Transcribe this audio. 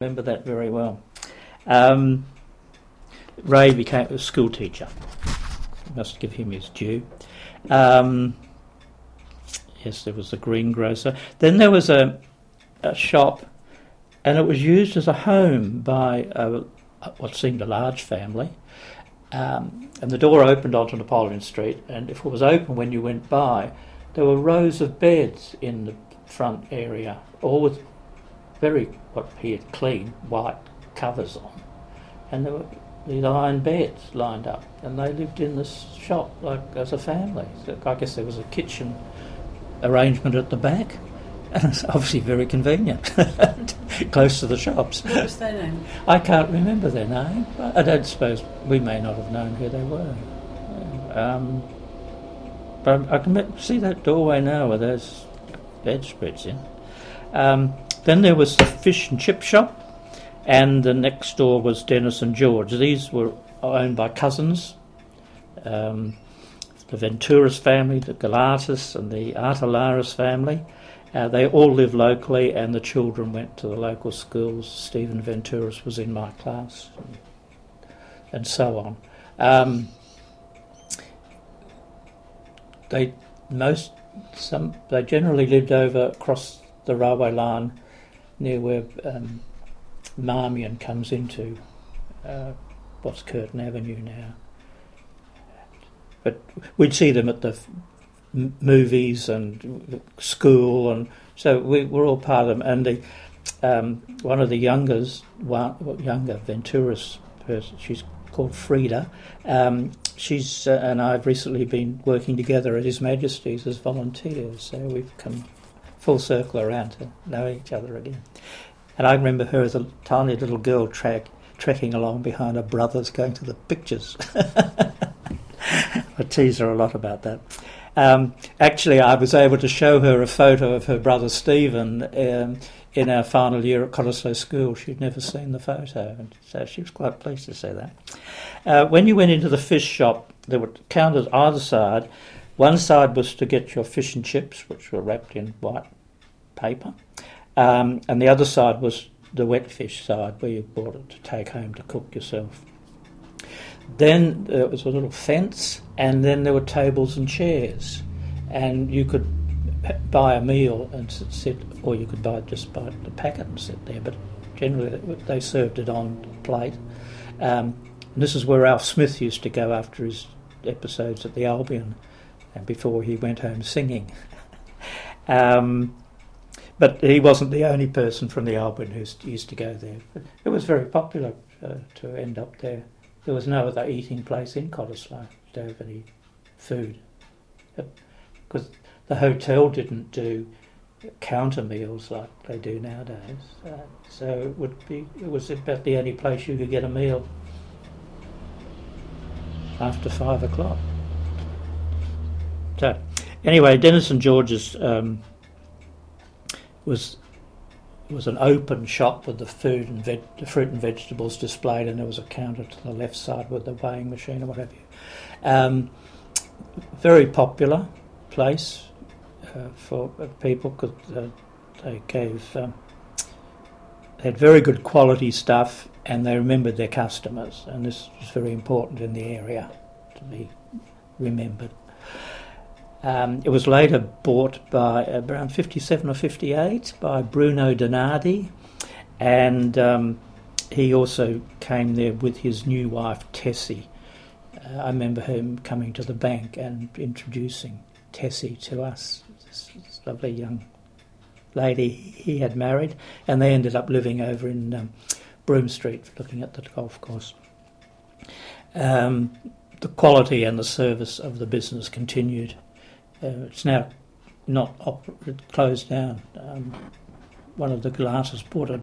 remember that very well. Um, Ray became a school teacher. Must give him his due. Um, yes, there was the greengrocer. Then there was a, a shop, and it was used as a home by a, what seemed a large family. Um, and the door opened onto Napoleon Street, and if it was open when you went by, there were rows of beds in the front area, all with very what appeared clean white covers on, and there were these iron beds lined up, and they lived in this shop like as a family. So I guess there was a kitchen arrangement at the back, and it's obviously very convenient, close to the shops. What was their name? I can't remember their name. I don't suppose we may not have known who they were. Um, but I can see that doorway now where those bedspreads in. Um, then there was the fish and chip shop, and the next door was Denis and George. These were owned by cousins. Um, the Venturas family, the Galatas, and the Artelaris family. Uh, they all lived locally, and the children went to the local schools. Stephen Venturas was in my class, and, and so on. Um, they most some they generally lived over across the railway line near where um, Marmion comes into uh, what's Curtin Avenue now. But we'd see them at the f- movies and school, and so we were all part of them. And the, um, one of the youngers, one, younger Venturas person, she's called Frida. Um, she's uh, and I've recently been working together at His Majesty's as volunteers, so we've come full circle around to know each other again. And I remember her as a tiny little girl track, trekking along behind her brothers going to the pictures. I tease her a lot about that. Um, actually, I was able to show her a photo of her brother Stephen um, in our final year at Cottesloe School. She'd never seen the photo, and so she was quite pleased to see that. Uh, when you went into the fish shop, there were counters either side. One side was to get your fish and chips, which were wrapped in white paper, um, and the other side was the wet fish side, where you bought it to take home to cook yourself. Then there was a little fence, and then there were tables and chairs, and you could buy a meal and sit, or you could buy just buy the packet and sit there. But generally, they served it on plate. Um, this is where Alf Smith used to go after his episodes at the Albion, and before he went home singing. um, but he wasn't the only person from the Albion who used to go there. But it was very popular uh, to end up there. There was no other eating place in Cottesloe. Don't have any food because the hotel didn't do counter meals like they do nowadays. Uh, so it would be it was about the only place you could get a meal after five o'clock. So anyway, Denis and George's um, was was an open shop with the food and the fruit and vegetables displayed, and there was a counter to the left side with the weighing machine or what have you. Um, very popular place uh, for people because uh, they gave um, they had very good quality stuff and they remembered their customers, and this was very important in the area to be remembered. Um, it was later bought by around 57 or 58 by Bruno Donardi, and um, he also came there with his new wife Tessie. Uh, I remember him coming to the bank and introducing Tessie to us, this, this lovely young lady he had married, and they ended up living over in um, Broome Street, looking at the golf course. Um, the quality and the service of the business continued. Uh, it's now not op- closed down. Um, one of the glasses bought a